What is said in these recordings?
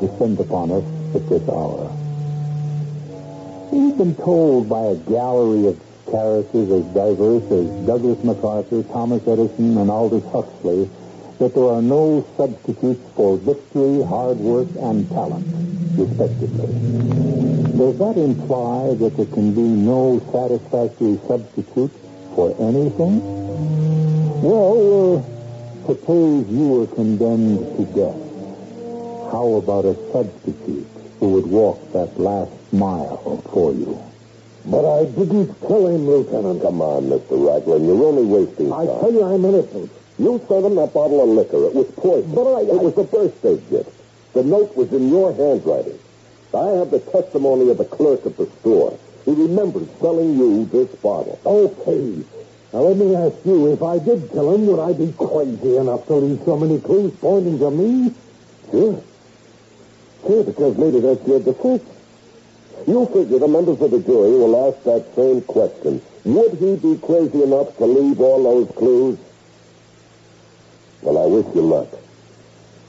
Descend upon us at this hour. We've been told by a gallery of characters as diverse as Douglas MacArthur, Thomas Edison, and Aldous Huxley that there are no substitutes for victory, hard work, and talent, respectively. Does that imply that there can be no satisfactory substitute for anything? Well, uh, suppose you were condemned to death. How about a substitute who would walk that last mile for you? But I didn't kill him, Lieutenant. Come on, Mr. Raglan. You're only wasting time. I tell you I'm innocent. You sent him that bottle of liquor. It was poison. But I- It I- was a birthday gift. The note was in your handwriting. I have the testimony of the clerk at the store. He remembers selling you this bottle. Okay. Now let me ask you, if I did kill him, would I be crazy enough to leave so many clues pointing to me? Sure. Because maybe that's your defense. You figure the members of the jury will ask that same question. Would he be crazy enough to leave all those clues? Well, I wish you luck.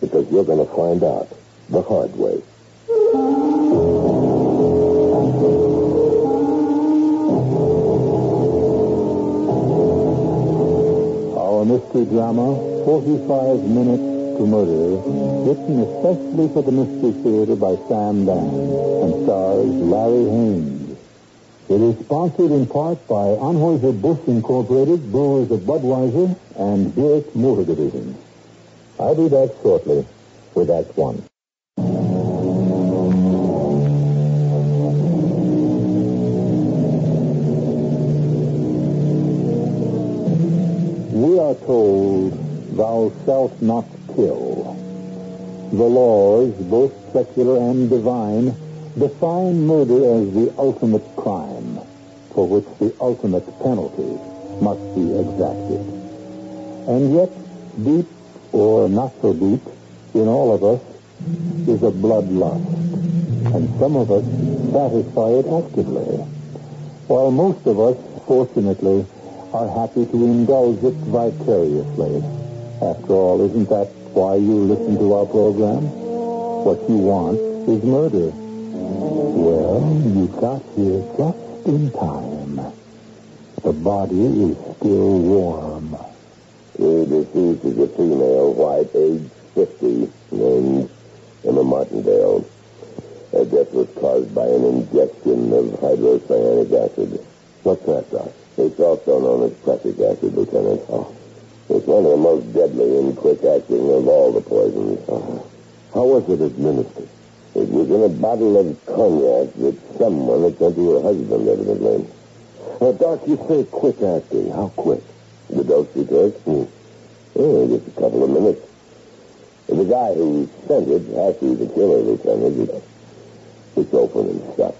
Because you're going to find out the hard way. Our mystery drama, 45 Minutes to Murder, written especially for the Mystery Theater by Sam Dann and stars Larry Haines. It is sponsored in part by Anheuser-Busch Incorporated, Brewers of Budweiser, and Buick Motor Division. I'll be back shortly with Act One. We are told, thou shalt not kill. The laws, both secular and divine, define murder as the ultimate crime, for which the ultimate penalty must be exacted. And yet, deep or not so deep, in all of us is a bloodlust, and some of us satisfy it actively, while most of us, fortunately, are happy to indulge it vicariously. After all, isn't that why you listen to our program? What you want is murder. Well, you got here just in time. The body is still warm. The deceased is a female, white, age 50, named Emma Martindale. Her death was caused by an injection of hydrocyanic acid. What's that, Doc? It's also known as prussic acid, Lieutenant. Oh. It's one of the most deadly and quick-acting of all the poisons. Oh. How was it administered? It was in a bottle of cognac that someone had sent to your husband, evidently. Now, Doc, you say quick-acting. How quick? The dose you took? Hmm. Oh, just a couple of minutes. The guy who sent it be the killer, Lieutenant. It's, it's open and shut.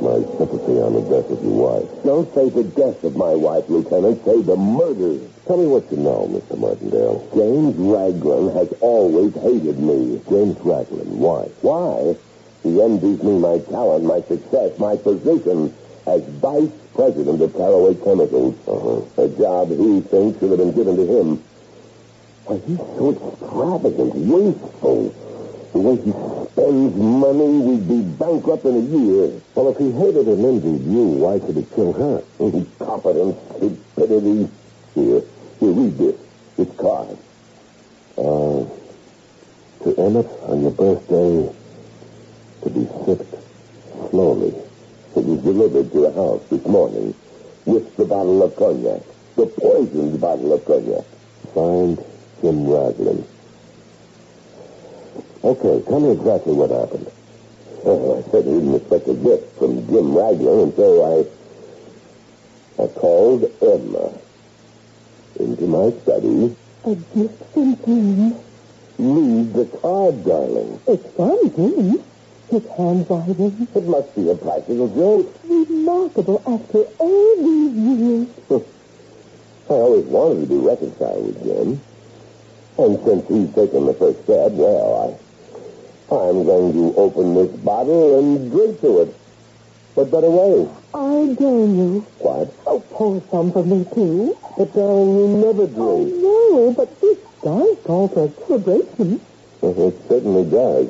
My sympathy on the death of your wife. Don't say the death of my wife, Lieutenant. Say the murder. Tell me what you know, Mr. Martindale. James Raglan has always hated me. James Raglan. Why? Why? He envies me my talent, my success, my position as vice president of Caraway Chemicals. Uh-huh. A job he thinks should have been given to him. Why, he's so extravagant, wasteful. The way he spends money, we'd be bankrupt in a year. Well, if he hated and envied you, why should he kill her? Incompetence, stupidity. Here, here, read this. This card. Uh, to Emmett on your birthday, to be sipped slowly. It was delivered to your house this morning with the bottle of cognac. The poisoned bottle of cognac. Signed, Jim Raglan. Okay, tell me exactly what happened. Well, I said I didn't expect a gift from Jim Raglan, and so I... I called Emma into my study A gift from Jim. Read the card, darling. It's from Jim. His handwriting. It must be a practical joke. Remarkable after all these years. I always wanted to be reconciled with Jim. And since he's taken the first step, well, I, I'm going to open this bottle and drink to it. What better way? I oh, dare you. What? Oh, pour some for me, too. But darling, you never I drink. no, but this does call for a celebration. It certainly does.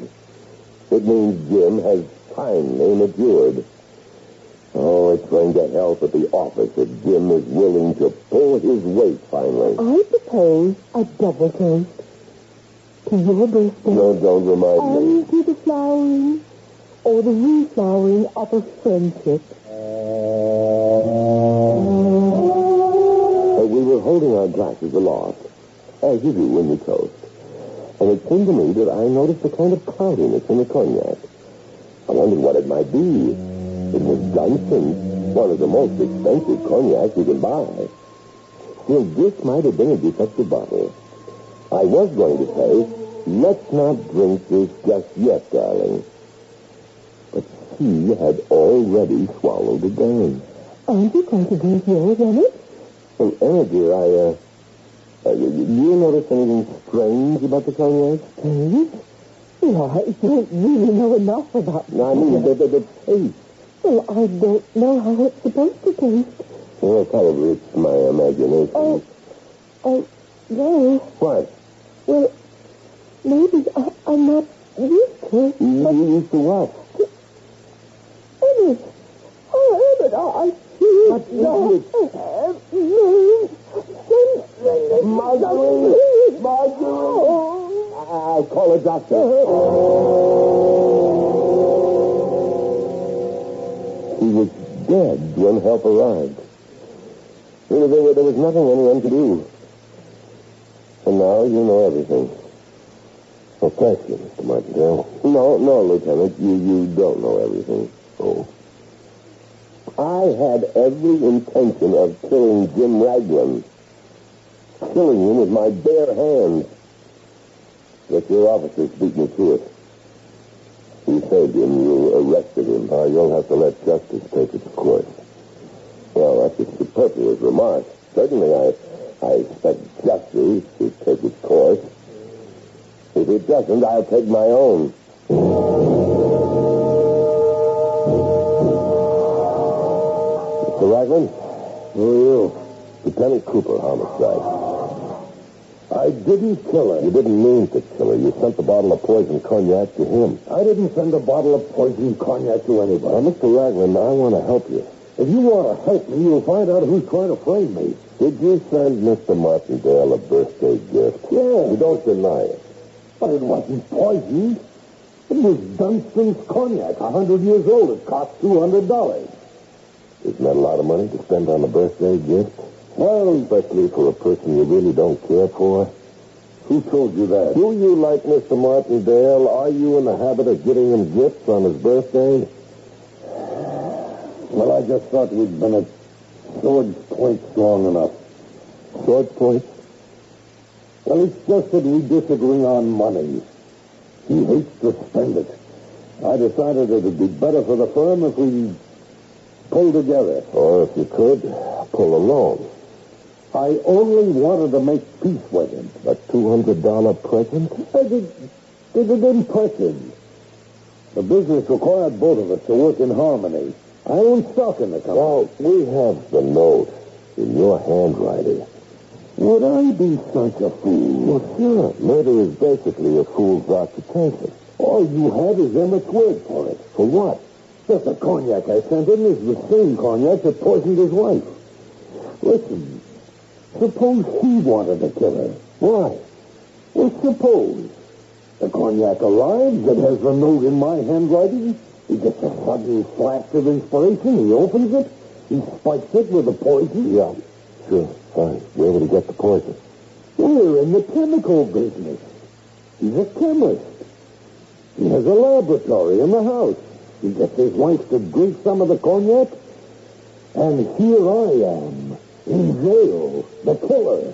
It means Jim has finally matured. Oh, it's going to help at the office if Jim is willing to pull his weight finally. I propose a double toast. To your birthday. No, don't remind me. And to the flowering or the reflowering of a friendship. Uh, we were holding our glasses aloft, as you do when you toast. And it seemed to me that I noticed a kind of cloudiness in the cognac. I wondered what it might be. It was Dunston's, one of the most expensive cognacs you can buy. Still, this might have been a defective bottle. I was going to say, let's not drink this just yet, darling. But he had already swallowed it down. Aren't you going to drink yours, Emmett? Well, Emma, dear, I, uh, uh, do you notice anything strange about the cognac? Strange? Well, I don't really know enough about No, I mean, the, the, the taste. Well, I don't know how it's supposed to taste. Well, probably it's my imagination. Oh, oh, no. What? Well, maybe I, I'm not used to it. Oh, you, you used to what? Emmett. Oh, Emmett, I. What is no. it? Marjorie! Marjorie! I'll call a doctor. He was dead when help arrived. Really, there was nothing anyone could do. And now you know everything. Well, thank you, Mr. Martindale. No, no, Lieutenant. You, you don't know everything. Oh. I had every intention of killing Jim Raglan. Killing him with my bare hands. But your officers beat me to it. You saved him. You arrested him. Uh, you'll have to let justice take its course. Well, that's a superfluous remark. Certainly, I, I expect justice to take its course. If it doesn't, I'll take my own. Mr. Raglan? Who are you? Lieutenant Cooper, homicide. I didn't kill her. You didn't mean to kill her. You sent the bottle of poison cognac to him. I didn't send a bottle of poison cognac to anybody. Now, Mr. Raglan, I want to help you. If you want to help me, you'll find out who's trying to frame me. Did you send Mr. Martindale a birthday gift? Yeah. You don't deny it. But it wasn't poison. It was Dunstan's cognac, a hundred years old. It cost two hundred dollars. Isn't that a lot of money to spend on a birthday gift? Well, Especially for a person you really don't care for. who told you that? Do you like Mr. Martindale? Are you in the habit of giving him gifts on his birthday? Well, I just thought we'd been at sword's point strong enough. Sword point? Well, it's just that we disagree on money. He hates to spend it. I decided it'd be better for the firm if we pulled together. Or if you could, pull alone. I only wanted to make peace with him. A $200 present? I did, did it impressive. The business required both of us to work in harmony. I own stock in the company. Well, we have the note in your handwriting. Would I be such a fool? Well, sure. Murder is basically a fool's occupation. All you had is Emmett's word for it. For what? That the cognac I sent him is the same cognac that poisoned his wife. Listen, suppose he wanted to kill her. Why? Well, suppose the cognac arrives, it has the note in my handwriting. He gets a sudden flash of inspiration. He opens it. He spikes it with the poison. Yeah, sure. Where would he get the poison? We're in the chemical business. He's a chemist. He has a laboratory in the house. He gets his wife to drink some of the cognac, and here I am, in jail, the killer.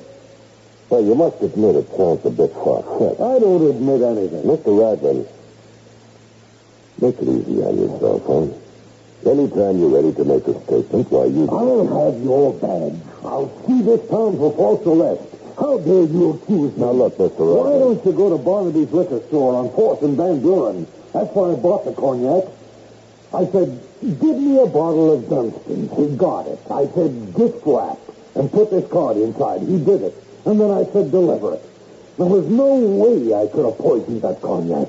Well, you must admit it sounds a bit far-fetched. I don't admit anything. Mr. Raglan, make it easy on yourself, huh? Anytime you're ready to make a statement, why, you... I'll have your badge. I'll see this town for false arrest. How dare you accuse me? Now, look, Mr. Why don't you go to Barnaby's liquor store on 4th and Van Buren? That's where I bought the cognac. I said, give me a bottle of Dunstan. He got it. I said, gift wrap and put this card inside. He did it. And then I said, deliver it. There was no way I could have poisoned that cognac.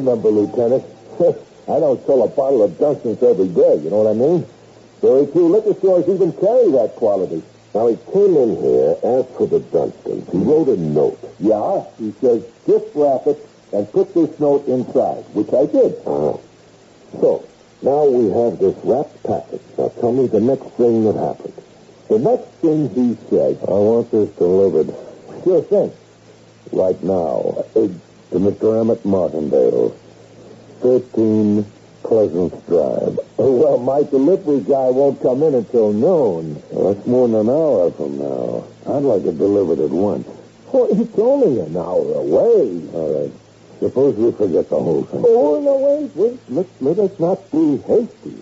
Remember, Lieutenant. I don't sell a bottle of Dunstan's every day, you know what I mean? Very few liquor stores even carry that quality. Now, he came in here, asked for the Dunstans. He wrote a note. Yeah? He says, gift wrap it and put this note inside, which I did. Uh-huh. So, now we have this wrapped package. Now, tell me the next thing that happened. The next thing he said... I want this delivered. Sure thing. Right now. Uh, to Mr. Emmett Martindale. 13 Pleasant Drive. Oh, well, my delivery guy won't come in until noon. Well, that's more than an hour from now. I'd like it delivered at once. Well, it's only an hour away. All right. Suppose we forget the whole thing. Oh, no, wait, wait. Let, let us not be hasty.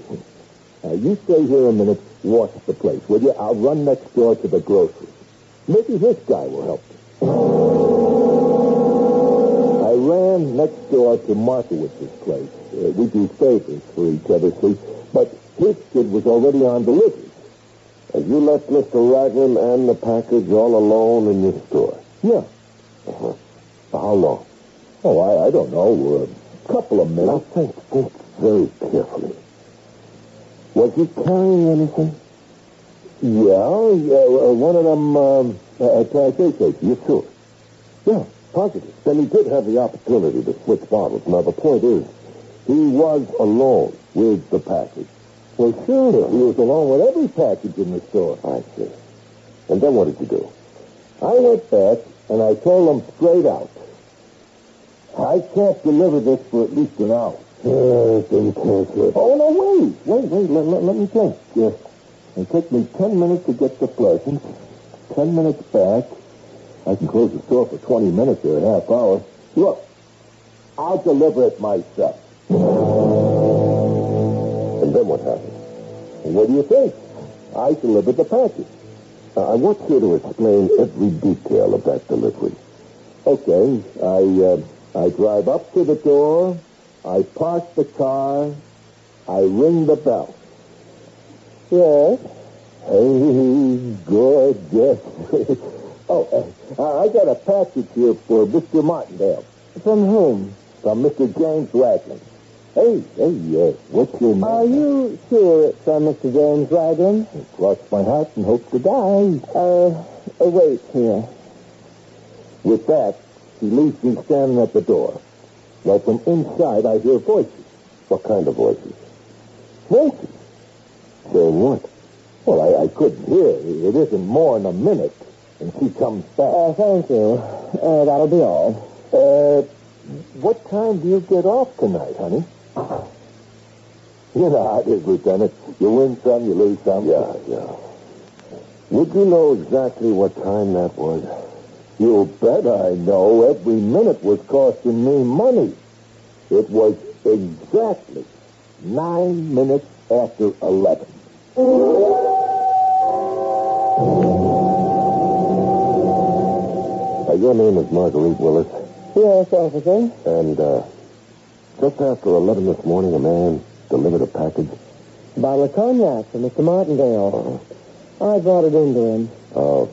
Now, you stay here a minute, watch the place, will you? I'll run next door to the grocery. Maybe this guy will help me. Ran next door to Markowitz's place. Uh, we do favors for each other, see? But his kid was already on delivery. And you left Mr. Raglan and the package all alone in your store? Yeah. Uh-huh. For how long? Oh, I, I don't know. A couple of minutes. Now, think, think very carefully. Was he carrying anything? Yeah, yeah uh, one of them um, uh, cases. You sure? Yeah, positive. Then he did have the opportunity to switch bottles. Now, the point is, he was alone with the package. Well, sure. He was alone with every package in the store. I see. And then what did you do? I went back and I told them straight out. I can't deliver this for at least an hour. It. Oh, no, wait. Wait, wait. Let, let, let me think. Yes. It took me ten minutes to get to Pleasant. Ten minutes back. I can close the store for 20 minutes or a half hour. Look, I'll deliver it myself. And then what happened? What do you think? I delivered the package. Uh, I want you to explain every detail of that delivery. Okay, I uh, I drive up to the door, I park the car, I ring the bell. Yes. Hey, good, yes. oh, uh, I got a package here for Mr. Martindale. From whom? From Mr. James Raglan. Hey, hey, yes. What's your name? Are you sure it's from Mr. James Raglan? Cross my heart and hope to die. Uh, uh, wait here. With that, he leaves me standing at the door. Well, from inside, I hear voices. What kind of voices? Voices? Saying what? Well, I, I couldn't hear. It isn't more than a minute. And she comes back. Uh, thank you. Uh, that'll be all. Uh, what time do you get off tonight, honey? You know how it is, Lieutenant. You win some, you lose some. Yeah, yeah. Would you know exactly what time that was? You bet I know. Every minute was costing me money. It was exactly nine minutes after eleven. Your name is Marguerite Willis. Yes, officer. And uh, just after 11 this morning, a man delivered a package. A Bottle of cognac for Mr. Martindale. I brought it into him. Oh.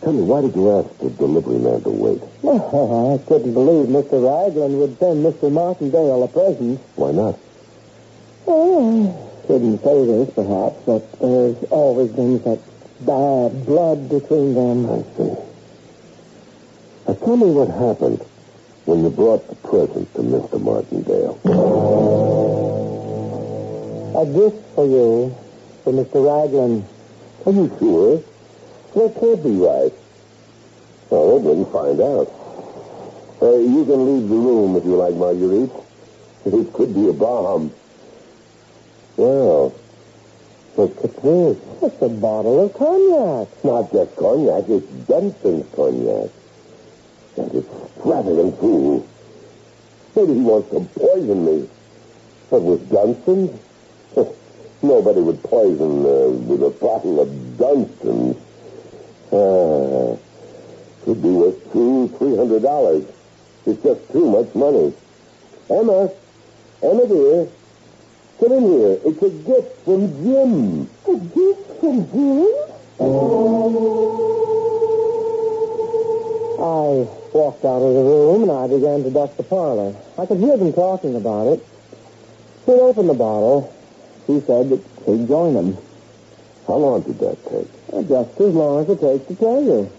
Tell me, why did you ask the delivery man to wait? Well, I couldn't believe Mr. Raglan would send Mr. Martindale a present. Why not? Well, I couldn't say this, perhaps, but there's always been such bad blood between them. I see. Now, tell me what happened when you brought the present to Mr. Martindale. A gift for you, for Mr. Raglan. Are you sure? That can't be right. Well, we'll find out. Uh, you can leave the room if you like, Marguerite. It could be a bomb. Well, look at this. It's a bottle of cognac. Not just cognac, it's Dunston's cognac. It's extravagant fool. Maybe he wants to poison me. But with Dunston's? Nobody would poison uh, with a bottle of Dunston's. Ah, could be worth two, three hundred dollars. It's just too much money. Emma, Emma dear, come in here. It's a gift from Jim. A gift from Jim? I walked out of the room and I began to dust the parlor. I could hear them talking about it. He'd opened the bottle. He said that he'd join them. How long did that take? Uh, Just as long as it takes to tell you.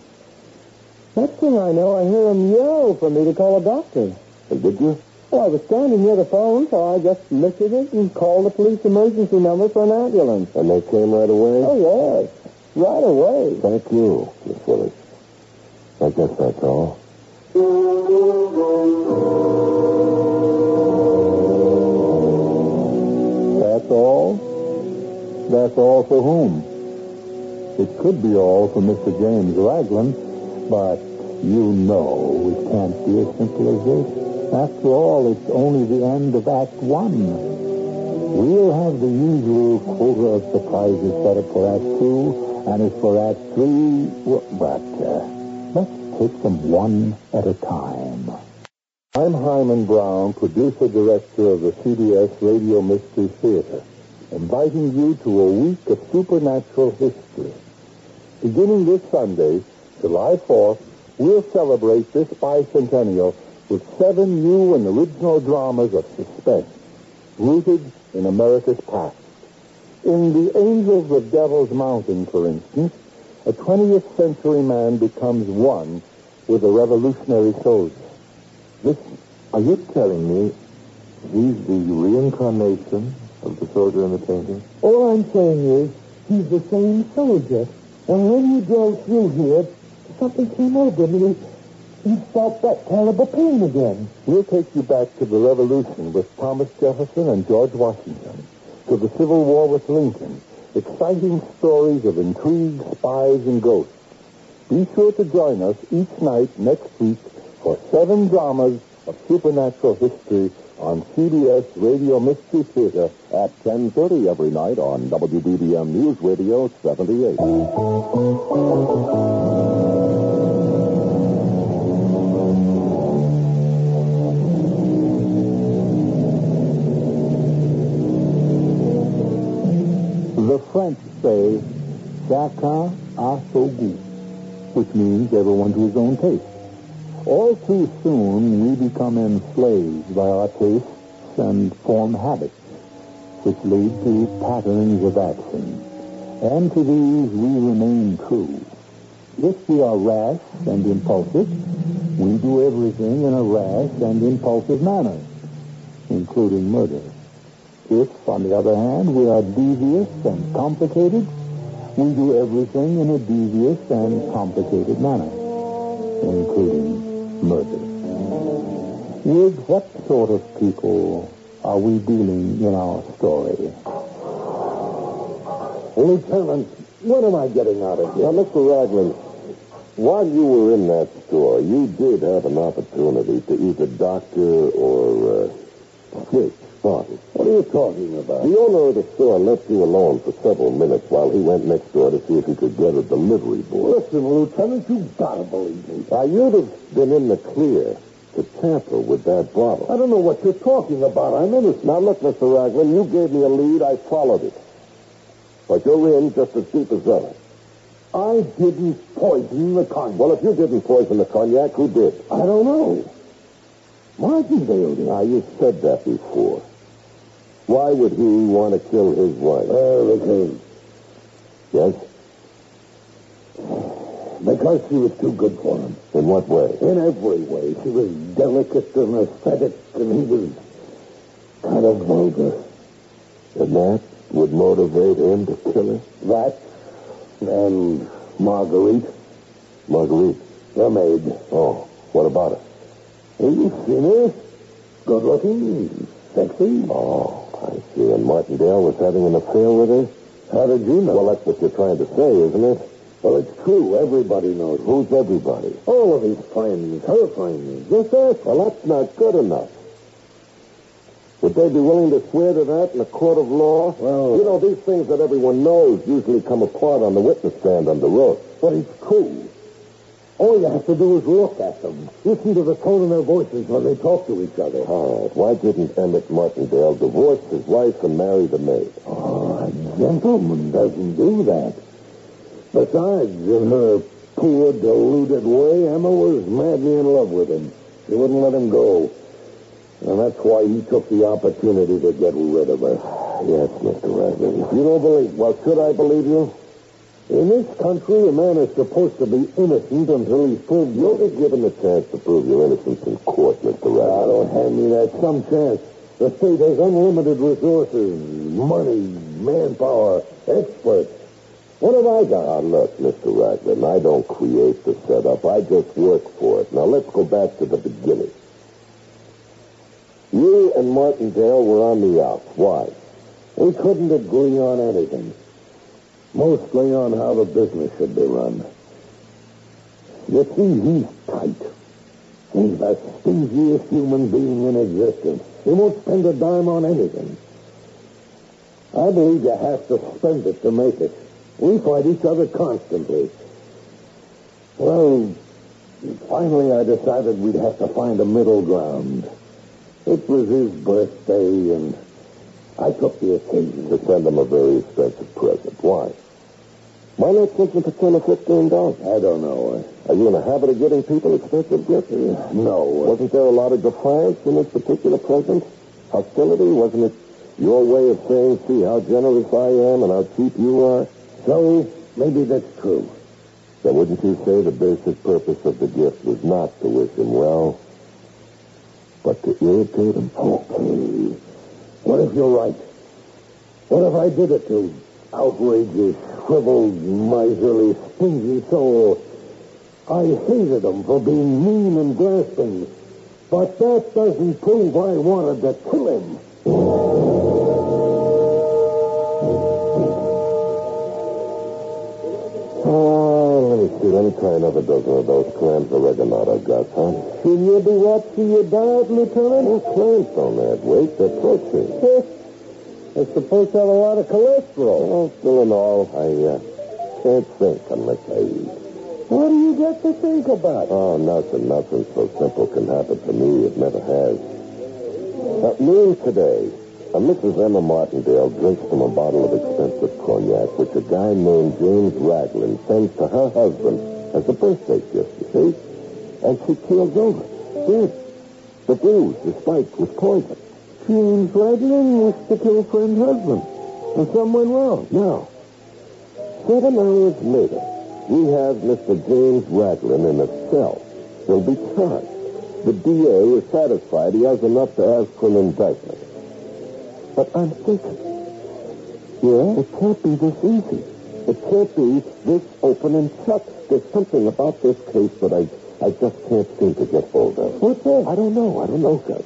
Next thing I know, I hear him yell for me to call a doctor. And did you? Well, I was standing near the phone, so I just lifted it and called the police emergency number for an ambulance. And they came right away? Oh, yes. Right away. Thank you, Miss Willis. I guess that's all. That's all? That's all for whom? It could be all for Mr. James Raglan, but you know it can't be as simple as this. After all, it's only the end of Act One. We'll have the usual quota of surprises set up for Act Two, and as for Act Three, well, but uh, let's take them one at a time. I'm Himan Brown, producer-director of the CBS Radio Mystery Theater, inviting you to a week of supernatural history. Beginning this Sunday, July 4th, we'll celebrate this bicentennial with seven new and original dramas of suspense, rooted in America's past. In The Angels of Devil's Mountain, for instance, a 20th century man becomes one with a revolutionary soldier. This, are you telling me he's the reincarnation of the soldier in the painting? All I'm saying is, he's the same soldier. And when you drove through here, something came over he, he felt that terrible pain again. We'll take you back to the Revolution with Thomas Jefferson and George Washington, to the Civil War with Lincoln, exciting stories of intrigue, spies, and ghosts. Be sure to join us each night next week for seven dramas of supernatural history on CBS Radio Mystery Theater At 10.30 every night on WBBM News Radio 78. French say, chacun a son goût, which means everyone to his own taste. All too soon, we become enslaved by our tastes and form habits, which lead to patterns of action. And to these we remain true. If we are rash and impulsive, we do everything in a rash and impulsive manner, including murder. If, on the other hand, we are devious and complicated, we do everything in a devious and complicated manner, including murder. With what sort of people are we dealing in our story? Lieutenant, what am I getting out of Now, here? Mr. Raglan, while you were in that store, you did have an opportunity to either doctor or uh, fix What are you talking about? The owner of the store left you alone for several minutes while he went next door to see if he could get a delivery boy. Listen, Lieutenant, you gotta believe me. Now, you'd have been in the clear to tamper with that bottle. I don't know what you're talking about. I'm innocent. Now, look, Mr. Raglan, you gave me a lead. I followed it. But you're in just as deep as ever. I didn't poison the cognac. Well, if you didn't poison the cognac, who did? I don't know. Martindale did. Now, you said that before. Why would he want to kill his wife? Uh, because, yes? because she was too good for him. In what way? In every way. She was delicate and aesthetic, and he was kind of vulgar. And that would motivate him to kill her? That and Marguerite, Marguerite. the maid. Oh, what about her? Have you seen her? Good looking, sexy. Oh, I see. And Martindale was having an affair with her? How did you know? Well, that's what you're trying to say, isn't it? Well, it's true. Everybody knows. Who's everybody? All of his friends, her friends, just ask. Well, that's not good enough. Would they be willing to swear to that in a court of law? Well- you know, these things that everyone knows usually come apart on the witness stand under oath. But it's true. All you have to do is look at them. Listen to the tone of their voices when they talk to each other. All right. Why didn't Emmett Martindale divorce his wife and marry the maid? Oh, a gentleman doesn't do that. Besides, in her poor, deluded way, Emma was madly in love with him. She wouldn't let him go. And that's why he took the opportunity to get rid of her. Yes, Mr. Raglan. You don't believe... Well, should I believe you? In this country, a man is supposed to be innocent until he's proved You'll guilty. be given a chance to prove your innocence in court, Mr. I Raglan. don't hand me that some chance. The state has unlimited resources, money, manpower, experts. What have I got? Now, look, Mr. Raglan, I don't create the setup. I just work for it. Now, let's go back to the beginning. You and Martindale were on the outs. Why? We couldn't agree on anything. Mostly on how the business should be run. You see, he's tight. He's the stingiest human being in existence. He won't spend a dime on anything. I believe you have to spend it to make it. We fight each other constantly. Well, finally I decided we'd have to find a middle ground. It was his birthday, and I took the occasion To send him a very expensive present. Why? Why not take ten or fifteen dollars? I don't know. Are you in the habit of giving people expensive gifts? No. Wasn't there a lot of defiance in this particular present? Hostility? Wasn't it your way of saying, see how generous I am and how cheap you are? So, maybe that's true. Then wouldn't you say the basic purpose of the gift was not to wish him well, but to irritate him? Okay. What if you're right? What if I did it to outrage his shriveled, miserly, stingy soul? I hated him for being mean and grasping, but that doesn't prove I wanted to kill him. Oh, let me see. Let me try another dozen of those clams of oregano I've got, huh? Should you be watching your diet, Lieutenant? Oh, clams don't add weight. They're protein. They're supposed to have a lot of cholesterol. Well, still in all, I uh, can't think unless I eat. What do you got to think about? Oh, nothing, nothing so simple can happen to me. It never has. At noon today, a Mrs. Emma Martindale drinks from a bottle of expensive cognac, which a guy named James Raglan sends to her husband as a birthday gift, you see? And she keels over. Dead. The bruise, the spike, was poison. James Raglan was to kill friend husband. And something went wrong. Now, seven hours later, we have Mr. James Raglan in a cell. He'll be charged. The DA is satisfied he has enough to ask for an indictment. But I'm thinking, yeah, it can't be this easy. It can't be this open and shut. There's something about this case that I, I just can't seem to get hold of. What's that? I don't know. I don't know, Gus.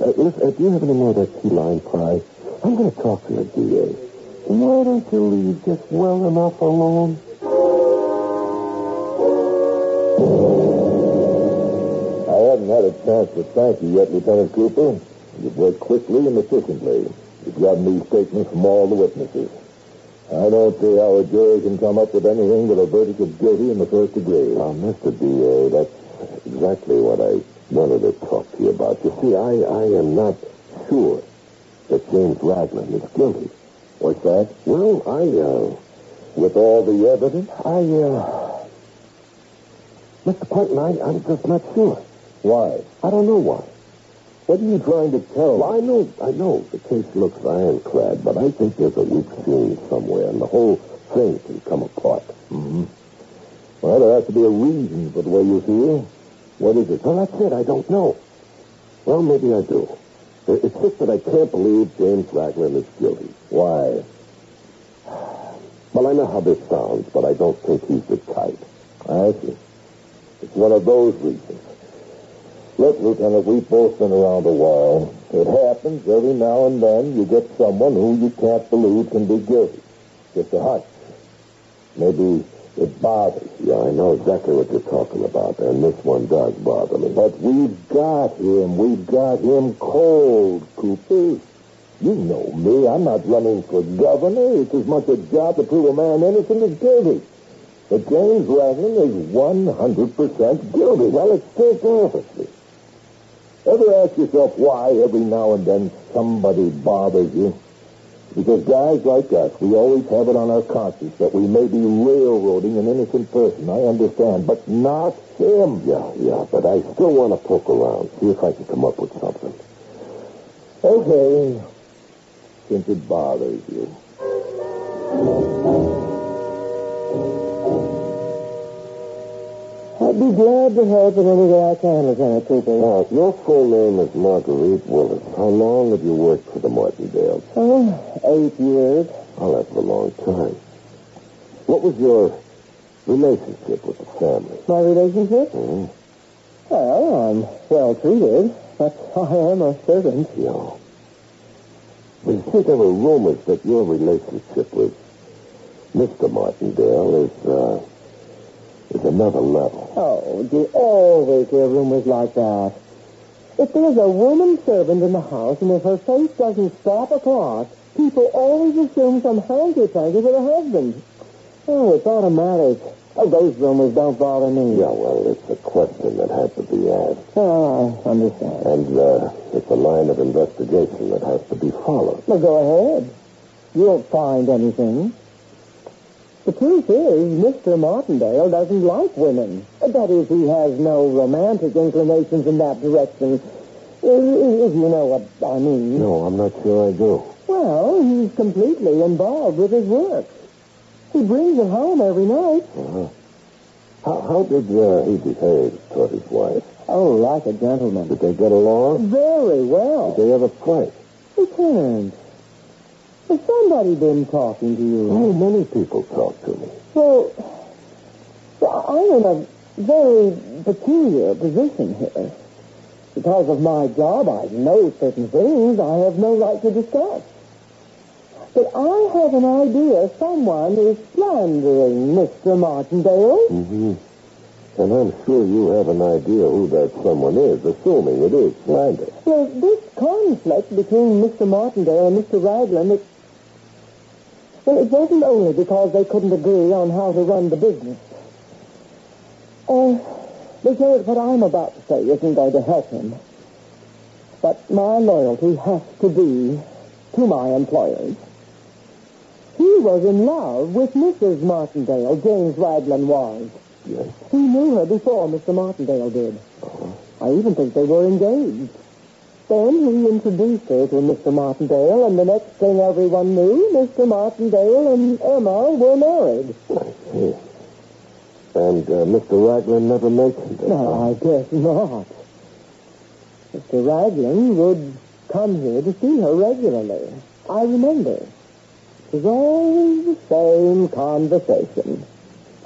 Uh, listen, uh, do you have any more of that key lime pie? I'm going to talk to the DA. Why don't you leave just well enough alone? I haven't had a chance to thank you yet, Lieutenant Cooper. You've worked quickly and efficiently. You've gotten these statements from all the witnesses. I don't see how a jury can come up with anything but a verdict of guilty in the first degree. Now, Mr. DA, that's exactly what I wanted to talk to you about. You see, I, I am not sure that James Raglan is guilty. What's that? Well, I, uh, With all the evidence? I, uh, Mr. Quentin, I, I'm just not sure. Why? I don't know why. What are you trying to tell Well, I know, I know the case looks ironclad, but I think there's a weak seam somewhere, and the whole thing can come apart. Mm-hmm. Well, there has to be a reason for the way you feel. What is it? Well, that's it. I don't know. Well, maybe I do. Uh, it's just that I can't believe James Raglan is guilty. Why? Well, I know how this sounds, but I don't think he's the type. I see. It's one of those reasons. Look, Lieutenant, we've both been around a while. It happens every now and then you get someone who you can't believe can be guilty. Just a hunch. Maybe it bothers. Yeah, I know exactly what you're talking about, and this one does bother me. But we've got him. We've got him cold, Cooper. You know me. I'm not running for governor. It's as much a job to prove a man innocent as guilty. But James Raglan is 100% guilty. Well, it's still obviously. Ever ask yourself why every now and then somebody bothers you? Because guys like us, we always have it on our conscience that we may be railroading an innocent person. I understand, but not him. Yeah, yeah, but I still want to poke around, see if I can come up with something. Okay, since it bothers you. I'd be glad to help in any way I can, Lieutenant Cooper. Now, your full name is Marguerite Willis. How long have you worked for the Martindales? Oh, eight years. Oh, that's a long time. What was your relationship with the family? My relationship? Hmm? Well, I'm well treated. That's why I am a servant. Yeah. But you see, there were rumors that your relationship with Mr. Martindale is, uh, is another level. Oh, do you always hear rumors like that? If there's a woman servant in the house and if her face doesn't stop a clock, people always assume some hanky-panky with her husband. Oh, it's automatic. Oh, those rumors don't bother me. Yeah, well, it's a question that has to be asked. Oh, I understand. And uh, it's a line of investigation that has to be followed. Well, go ahead. You won't find anything. The truth is, Mr. Martindale doesn't like women. That is, he has no romantic inclinations in that direction. If you know what I mean. No, I'm not sure I do. Well, he's completely involved with his work. He brings it home every night. Uh-huh. How, how did uh, he behave toward his wife? Oh, like a gentleman. Did they get along? Very well. Did they ever fight? Lieutenant, has somebody been talking to you? Oh, many people talk to me. Well, I'm in a very peculiar position here. Because of my job, I know certain things I have no right to discuss. But I have an idea someone is slandering Mr. Martindale. Mm-hmm. And I'm sure you have an idea who that someone is, assuming it is slander. Well, this conflict between Mr. Martindale and Mr. Raglan, it, well, it wasn't only because they couldn't agree on how to run the business. Uh, because what I'm about to say isn't going to help him. But my loyalty has to be to my employers. He was in love with Mrs. Martindale, James Raglan was. Yes. He knew her before Mr. Martindale did. I even think they were engaged. Then he introduced her to Mr. Martindale, and the next thing everyone knew, Mr. Martindale and Emma were married. I see. And uh, Mr. Raglan never mentioned it. No, I guess not. Mr. Raglan would come here to see her regularly. I remember. It was always the same conversation.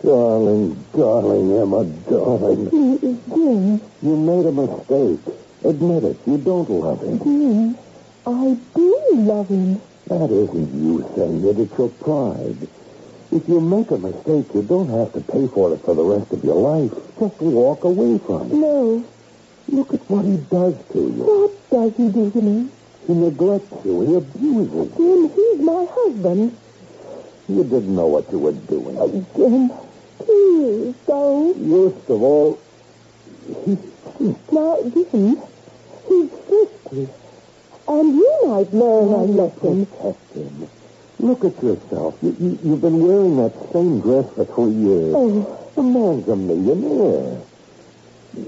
Darling, darling, Emma, darling. Jim, You made a mistake. Admit it. You don't love him. Jim, I do love him. That isn't you saying it. It's your pride. If you make a mistake, you don't have to pay for it for the rest of your life. Just walk away from it. No. Look at what he does to you. What does he do to me? He neglects you. He abuses you. Jim, he's my husband. You didn't know what you were doing. Oh, Jim, please don't. Worst of all, Now, Jim, he's fifty. And you might learn a lesson. him. Look at yourself. You, you, you've been wearing that same dress for three years. Oh, The man's a millionaire.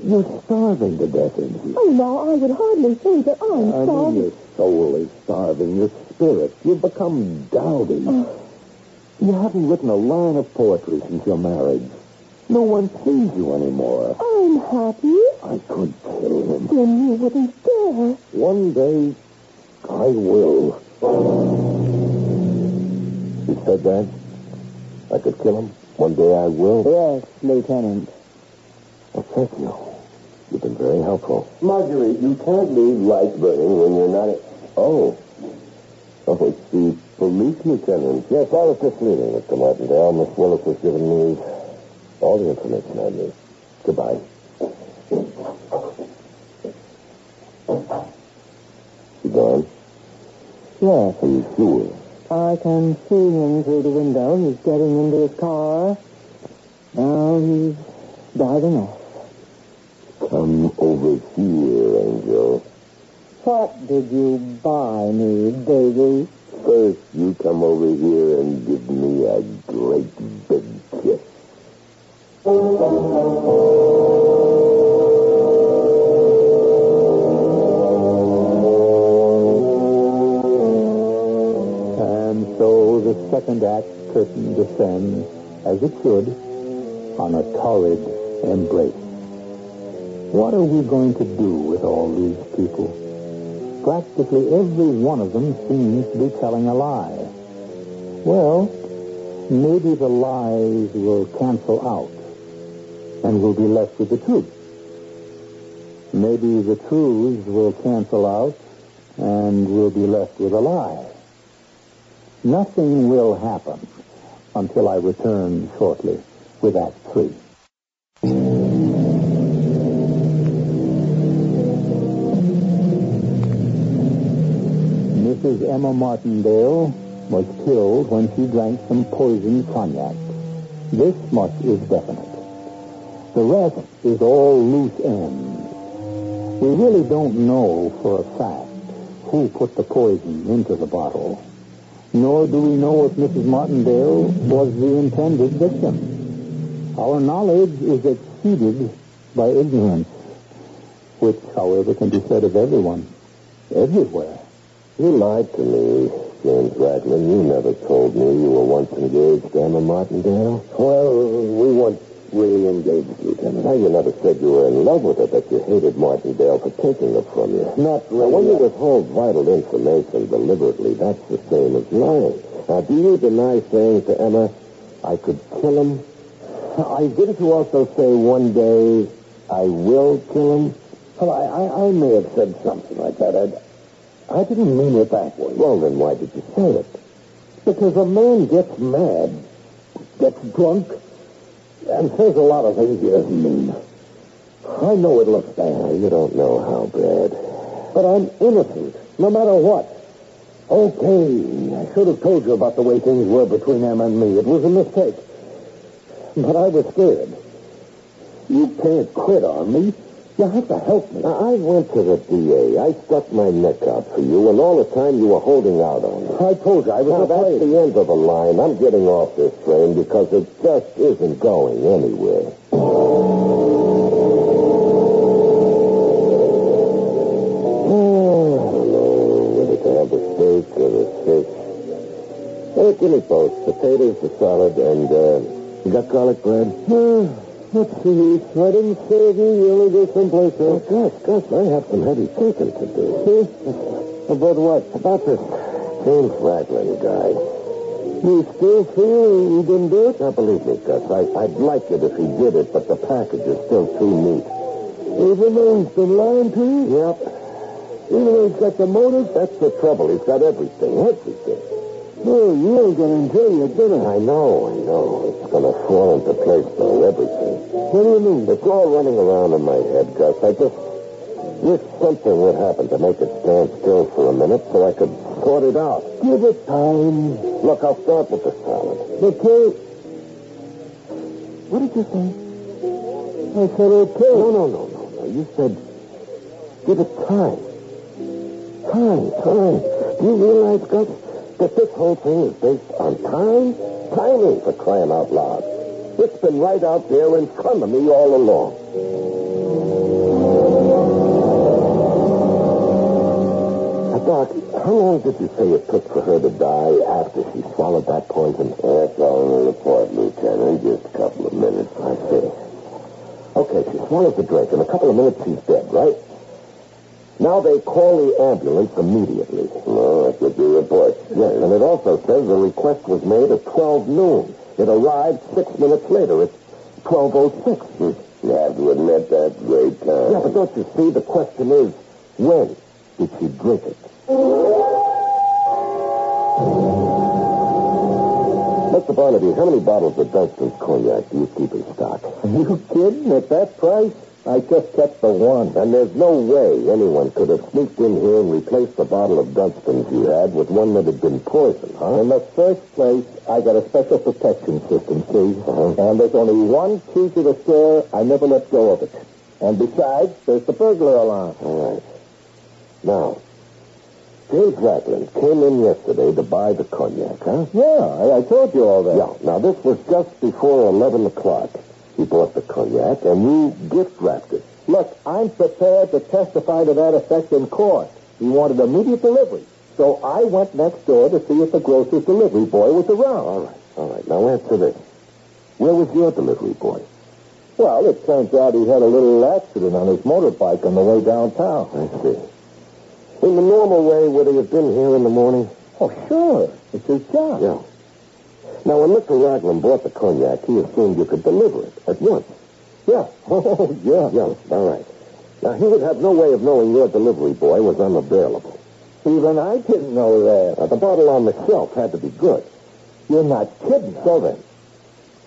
You're starving to death, isn't you? oh, no, I would hardly say that I'm I mean, sorry. your soul is starving. Your spirit. You've become dowdy. Oh. You haven't written a line of poetry since your marriage. No one sees you anymore. I'm happy. I could kill him. Then you wouldn't dare. One day, I will. You said that? I could kill him? One day I will? Yes, Lieutenant. Well, thank you. You've been very helpful. Marguerite, you can't leave lights burning when you're not... Oh. Oh, it's the police lieutenant. Yes, I was just leaving, Mr. Martindale. Miss Willis has given me all the information I need. Goodbye. You gone? Yes, you sure? I can see him through the window. He's getting into his car. Now he's driving off. Come over here, Angel. What did you buy me, baby? First, you come over here and give me a great big kiss. And so the second act curtain descends, as it should, on a torrid embrace. What are we going to do with all these people? Practically every one of them seems to be telling a lie. Well, maybe the lies will cancel out, and we'll be left with the truth. Maybe the truths will cancel out, and we'll be left with a lie. Nothing will happen until I return shortly with Act Three. Mrs. Emma Martindale was killed when she drank some poisoned cognac. This much is definite. The rest is all loose ends. We really don't know for a fact who put the poison into the bottle nor do we know if Mrs. Martindale was the intended victim. Our knowledge is exceeded by ignorance, which, however, can be said of everyone, everywhere. You lied to me, James Raglan. You never told me you were once engaged to Emma Martindale. Well, we weren't really engaged, Lieutenant. Now, you never said you were in love with her, but you hated Martindale for taking her from you. Not Now, when you withhold vital information deliberately, that's the same as lying. Now, do you deny saying to Emma, I could kill him? I didn't you also say one day, I will kill him? Well, I, I, I may have said something like that. I, I didn't mean it that way. Well, then why did you say it? Because a man gets mad, gets drunk, and there's a lot of things doesn't mean. I know it looks bad, you don't know how bad. but I'm innocent, no matter what. Okay, I should have told you about the way things were between Emma and me. It was a mistake. But I was scared. You can't quit on me. You have to help me. Now, I went to the DA. I stuck my neck out for you, and all the time you were holding out on me. I told you I was Now, that's the end of the line. I'm getting off this train because it just isn't going anywhere. Oh, hello. Whether have the steak or the fish. Hey, give me both. Potatoes, the salad, and, uh, you got garlic bread? Let's see. I didn't save you. You only go someplace else. Gus, Gus, I have some heavy thinking to do. See? About what? About this James Raglan guy. You still feel he didn't do it? Now, believe me, Gus, I, I'd like it if he did it, but the package is still too neat. Even though he's been lying to you? Yep. Even though he's got the motive? That's the trouble. He's got everything. Everything. No, you ain't gonna enjoy your dinner. I know, I know. It's going to fall into place, though, everything. What do you mean? It's all running around in my head, Gus. I just wish something would happen to make it stand still for a minute so I could sort it out. Give it time. Look, I'll start with the salad. Okay. What did you say? I said okay. No, no, no, no, no. You said give it time. Time, time. Do you realize, Gus, that this whole thing is based on time? Timing, for crying out loud. It's been right out there in front of me all along. Now, Doc, how long did you say it took for her to die after she swallowed that poison? That's all in the report, Lieutenant. Just a couple of minutes. I see. Okay, she swallows the drink. In a couple of minutes, she's dead, right? Now they call the ambulance immediately. No, that's what your report Yes, and it also says the request was made at 12 noon. It arrived six minutes later. It's 12.06. Hmm. You have to admit that's great time. Yeah, but don't you see? The question is, when did she drink it? Mr. Barnaby, how many bottles of Dunstan's cognac do you keep in stock? Are you kidding? At that price? I just kept the one. And there's no way anyone could have sneaked in here and replaced the bottle of Dunstan's you had with one that had been poisoned, huh? In the first place, I got a special protection system, see? Uh-huh. And there's only one key to the store. I never let go of it. And besides, there's the burglar alarm. All right. Now, James Ragland came in yesterday to buy the cognac, huh? Yeah, I, I told you all that. Yeah. Now, this was just before 11 o'clock. He bought the cognac, and you gift wrapped it. Look, I'm prepared to testify to that effect in court. He wanted immediate delivery. So I went next door to see if the grocer's delivery boy was around. All right. All right. Now, answer this. Where was your delivery boy? Well, it turns out he had a little accident on his motorbike on the way downtown. I see. In the normal way, would he have been here in the morning? Oh, sure. It's his job. Yeah. Now, when Mr. Ragland bought the cognac, he assumed you could deliver it at once. Yeah. Oh, yeah. Yeah, all right. Now, he would have no way of knowing your delivery boy was unavailable. Even I didn't know that. Now, the bottle on the shelf had to be good. You're not kidding. So then,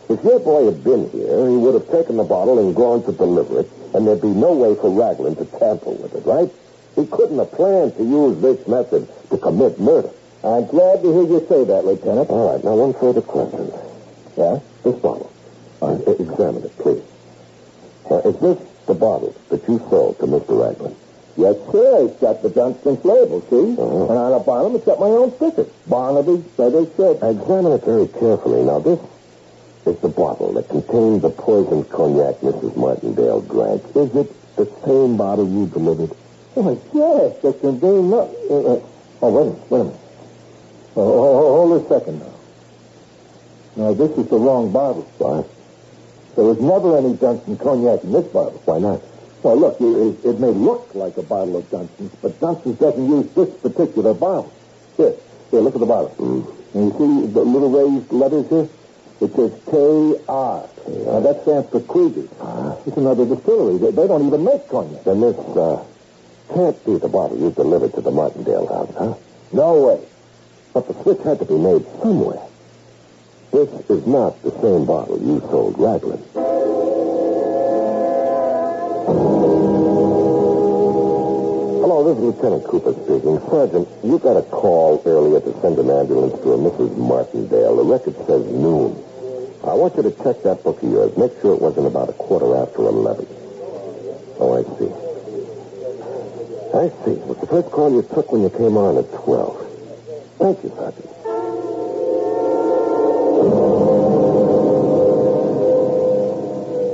if your boy had been here, he would have taken the bottle and gone to deliver it, and there'd be no way for Ragland to tamper with it, right? He couldn't have planned to use this method to commit murder. I'm glad to hear you say that, Lieutenant. All right, now one further question. Yeah? This bottle. Uh, examine it, please. Uh, is this the bottle that you sold to Mr. Ragland? Yes, sir. It's got the Dunstan's label, see? Uh-huh. And on the bottom, it's got my own sticker. Barnaby, Feather Ship. Examine it very carefully. Now, this is the bottle that contained the poisoned cognac Mrs. Martindale drank. Is it the same bottle you delivered? Oh, yes. It contained. Uh, uh, oh, wait a minute. Wait a minute. Oh, oh, oh, hold a second now. Now, this is the wrong bottle. What? There was never any Dunstan cognac in this bottle. Why not? Well, look, it, it, may look like a bottle of Dunstan's, but Dunstan's doesn't use this particular bottle. Here, here, look at the bottle. Mm. And you see the little raised letters here? It says K.R. Now, that stands for Krieger. Ah. It's another distillery. They, they don't even make cognac. Then this uh, can't be the bottle you delivered to the Martindale house, huh? No way. But the switch had to be made somewhere. This is not the same bottle you sold Raglan. Hello, this is Lieutenant Cooper speaking. Sergeant, you got a call earlier to send an ambulance to a Mrs. Martindale. The record says noon. I want you to check that book of yours. Make sure it wasn't about a quarter after 11. Oh, I see. I see. It was the first call you took when you came on at 12. Thank you, Sergeant.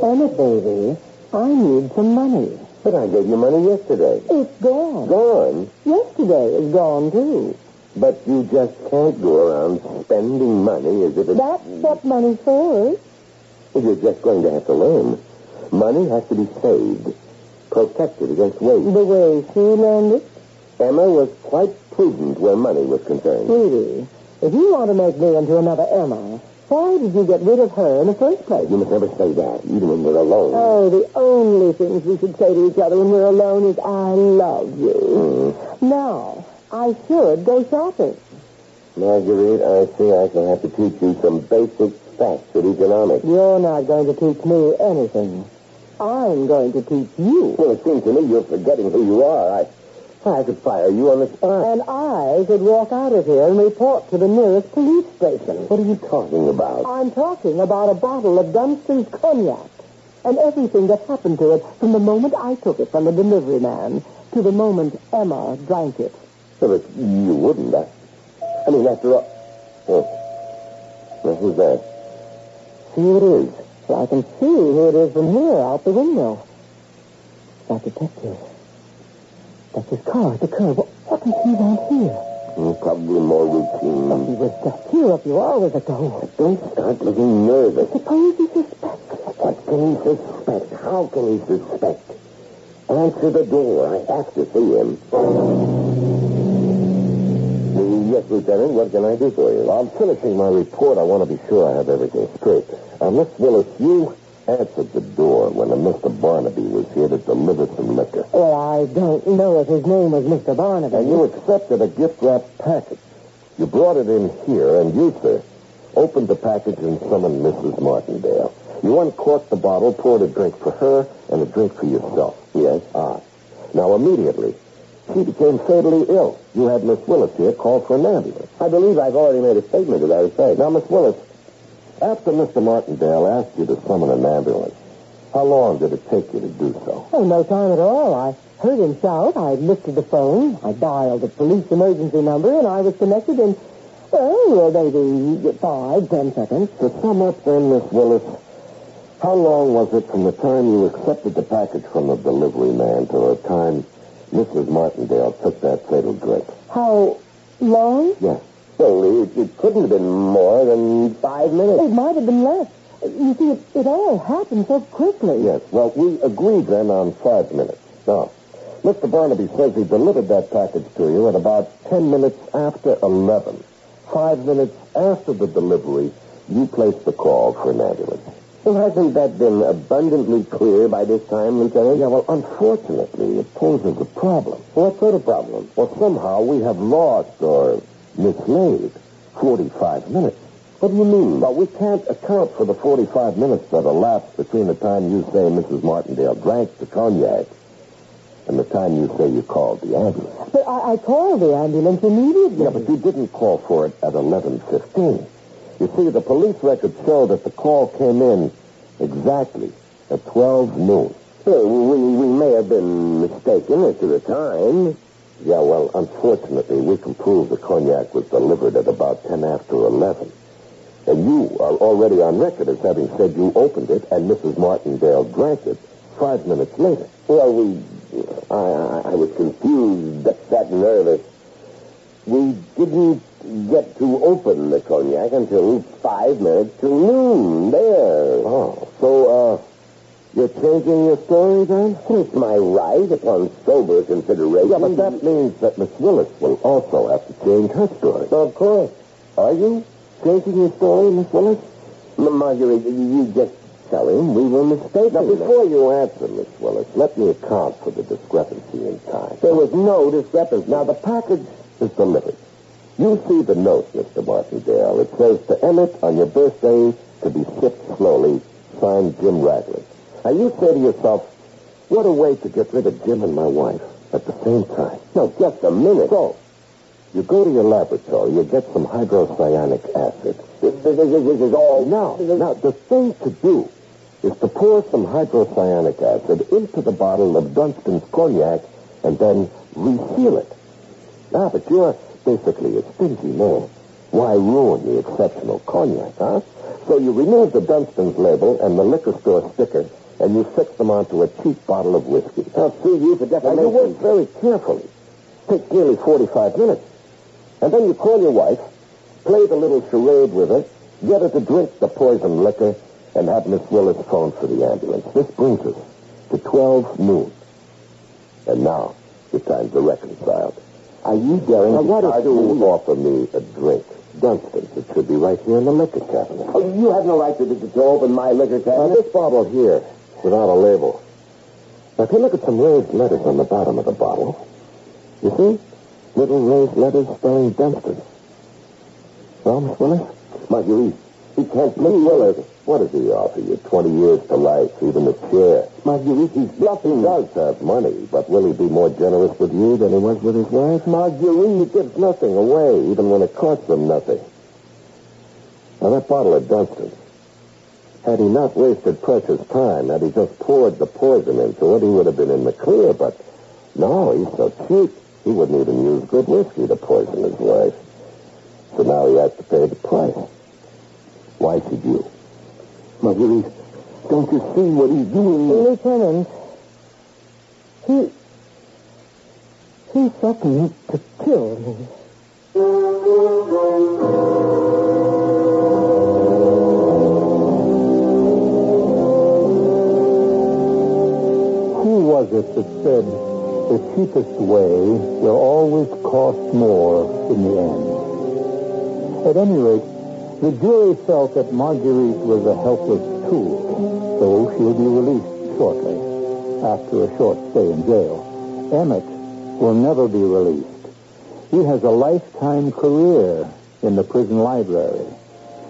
Emma, baby, I need some money. But I gave you money yesterday. It's gone. Gone? Yesterday is gone, too. But you just can't go around spending money as if it's... That's what money's for. You're just going to have to learn. Money has to be saved, protected against waste. The way she learned it. Emma was quite prudent where money was concerned. Sweetie, if you want to make me into another Emma, why did you get rid of her in the first place? You must never say that, even when we're alone. Oh, the only things we should say to each other when we're alone is, I love you. Mm. Now, I should go shopping. Marguerite, I see I shall have to teach you some basic facts of economics. You're not going to teach me anything. I'm going to teach you. Well, it seems to me you're forgetting who you are. I, I could fire you on the spot. And I could walk out of here and report to the nearest police station. What are you talking about? I'm talking about a bottle of Dunstan's cognac and everything that happened to it from the moment I took it from the delivery man to the moment Emma drank it. Well, if you wouldn't. I, I mean, after all... Oh. Now, who's that? See who it is. Well, I can see who it is from here, out the window. That detective. That's his car at the curb. What, does he want here? Probably more routine. He was just here a few hours ago. Don't start looking nervous. Suppose he suspects. What can he suspect? How can he suspect? Answer the door. I have to see him. Yes, Lieutenant. What can I do for you? I'm finishing my report. I want to be sure I have everything straight. Uh, Miss Willis, you answered the door when a Mr. Barnaby was here to deliver some liquor. Well, I don't know if his name was Mr. Barnaby. And you accepted a gift wrapped package. You brought it in here, and you, sir, opened the package and summoned Mrs. Martindale. You uncorked the bottle, poured a drink for her, and a drink for yourself. Yes? Ah. Now, immediately, she became fatally ill. You had Miss Willis here call for an ambulance. I believe I've already made a statement to that effect. Now, Miss Willis, after Mr. Martindale asked you to summon an ambulance, how long did it take you to do so? Oh, no time at all. I heard him shout. I lifted the phone. I dialed the police emergency number, and I was connected in, well, maybe five, ten seconds. To sum up then, Miss Willis, how long was it from the time you accepted the package from the delivery man to the time Mrs. Martindale took that fatal drink? How long? Yes. Well, it, it couldn't have been more than five minutes. It might have been less. You see, it, it all happened so quickly. Yes. Well, we agreed then on five minutes. Now, Mr. Barnaby says he delivered that package to you at about ten minutes after 11. Five minutes after the delivery, you placed the call for an ambulance. Well, hasn't that been abundantly clear by this time, Lieutenant? Yeah, well, unfortunately, it poses a problem. What sort of problem? Well, somehow we have lost or mislaid 45 minutes. What do you mean? Well, we can't account for the 45 minutes that elapsed between the time you say Mrs. Martindale drank the cognac and the time you say you called the ambulance. But I, I called the ambulance immediately. Yeah, but you didn't call for it at 11.15. You see, the police records show that the call came in exactly at 12 noon. Well, we, we may have been mistaken as to the time. Yeah, well, unfortunately, we can prove the cognac was delivered at about 10 after 11. And you are already on record as having said you opened it and Mrs. Martindale drank it five minutes later. Well, we... I, I, I was confused, upset, nervous. We didn't get to open the cognac until five minutes to noon. There. Oh, so, uh, you're changing your story then? It's my right upon sober consideration. Yeah, but that means that Miss Willis will also have to change her story. Of course. Are you changing your story, Miss Willis? M- Marguerite, you just tell him we were mistaken. Now, before you answer, Miss Willis, let me account for the discrepancy in time. There was no discrepancy. Now, the package is delivered. You see the note, Mr. Martindale. It says to Emmett on your birthday to be sipped slowly, signed Jim Raglan. Now you say to yourself, what a way to get rid of Jim and my wife at the same time. No, just a minute. So, you go to your laboratory, you get some hydrocyanic acid. This, this, this, is all... Now, now, the thing to do is to pour some hydrocyanic acid into the bottle of Dunstan's cognac and then reseal it. Ah, but you're basically a stingy man. Why ruin the exceptional cognac, huh? So you remove the Dunstan's label and the liquor store sticker, and you fix them onto a cheap bottle of whiskey. I'll sue you for defamation. you work very carefully. Takes nearly 45 minutes. And then you call your wife, play the little charade with her, get her to drink the poison liquor, and have Miss Willis phone for the ambulance. This brings us to 12 noon. And now, the times are reconciled. Are you daring now, to what if you offer me a drink? Dunstan's. It should be right here in the liquor cabinet. Oh, you have no right to, to, to open my liquor cabinet. Now, this bottle here, without a label. Now, if you look at some raised letters on the bottom of the bottle, you see? Little raised letters spelling Dunstan. Well, Miss Willis? Marguerite, he can't Miss Willis, what does he offer you? Twenty years to life, even a chair. Marguerite, he's bluffing. He does have money, but will he be more generous with you than he was with his wife? Marguerite, he gives nothing away, even when it costs him nothing. Now, that bottle of Dunstan, had he not wasted precious time, had he just poured the poison into it, he would have been in the clear, but no, he's so cheap, he wouldn't even use good whiskey to poison his wife. So now he has to pay the price. Why should you? Marguerite, don't you see what he's doing? Lieutenant, he... He threatened to kill me. Was it that said the cheapest way will always cost more in the end? At any rate, The jury felt that Marguerite was a helpless tool, so she'll be released shortly after a short stay in jail. Emmett will never be released. He has a lifetime career in the prison library.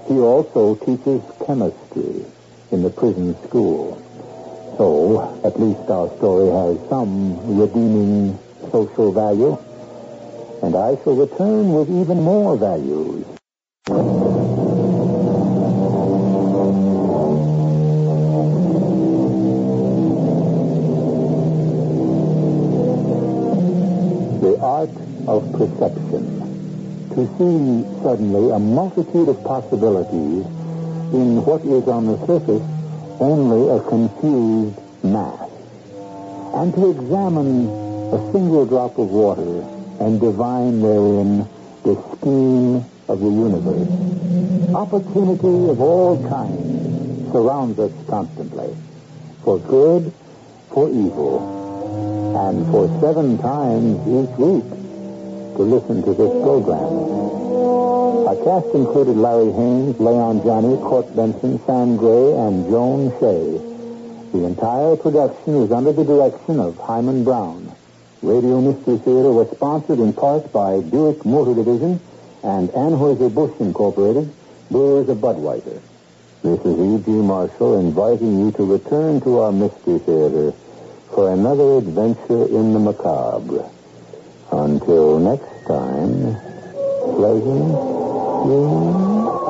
He also teaches chemistry in the prison school. So, at least our story has some redeeming social value. And I shall return with even more values. The art of perception. To see suddenly a multitude of possibilities in what is on the surface only a confused mass. And to examine a single drop of water and divine therein the scheme of the universe. Opportunity of all kinds surrounds us constantly, for good, for evil, and for seven times each week to listen to this program. Our cast included Larry Haines, Leon Janney, Court Benson, Sam Gray, and Joan Shay. The entire production was under the direction of Himan Brown. Radio Mystery Theater was sponsored in part by Buick Motor Division and Anheuser-Busch Incorporated, Brewers of Budweiser. This is E.G. Marshall inviting you to return to our Mystery Theater for another adventure in the macabre. Until next time, pleasant Hum.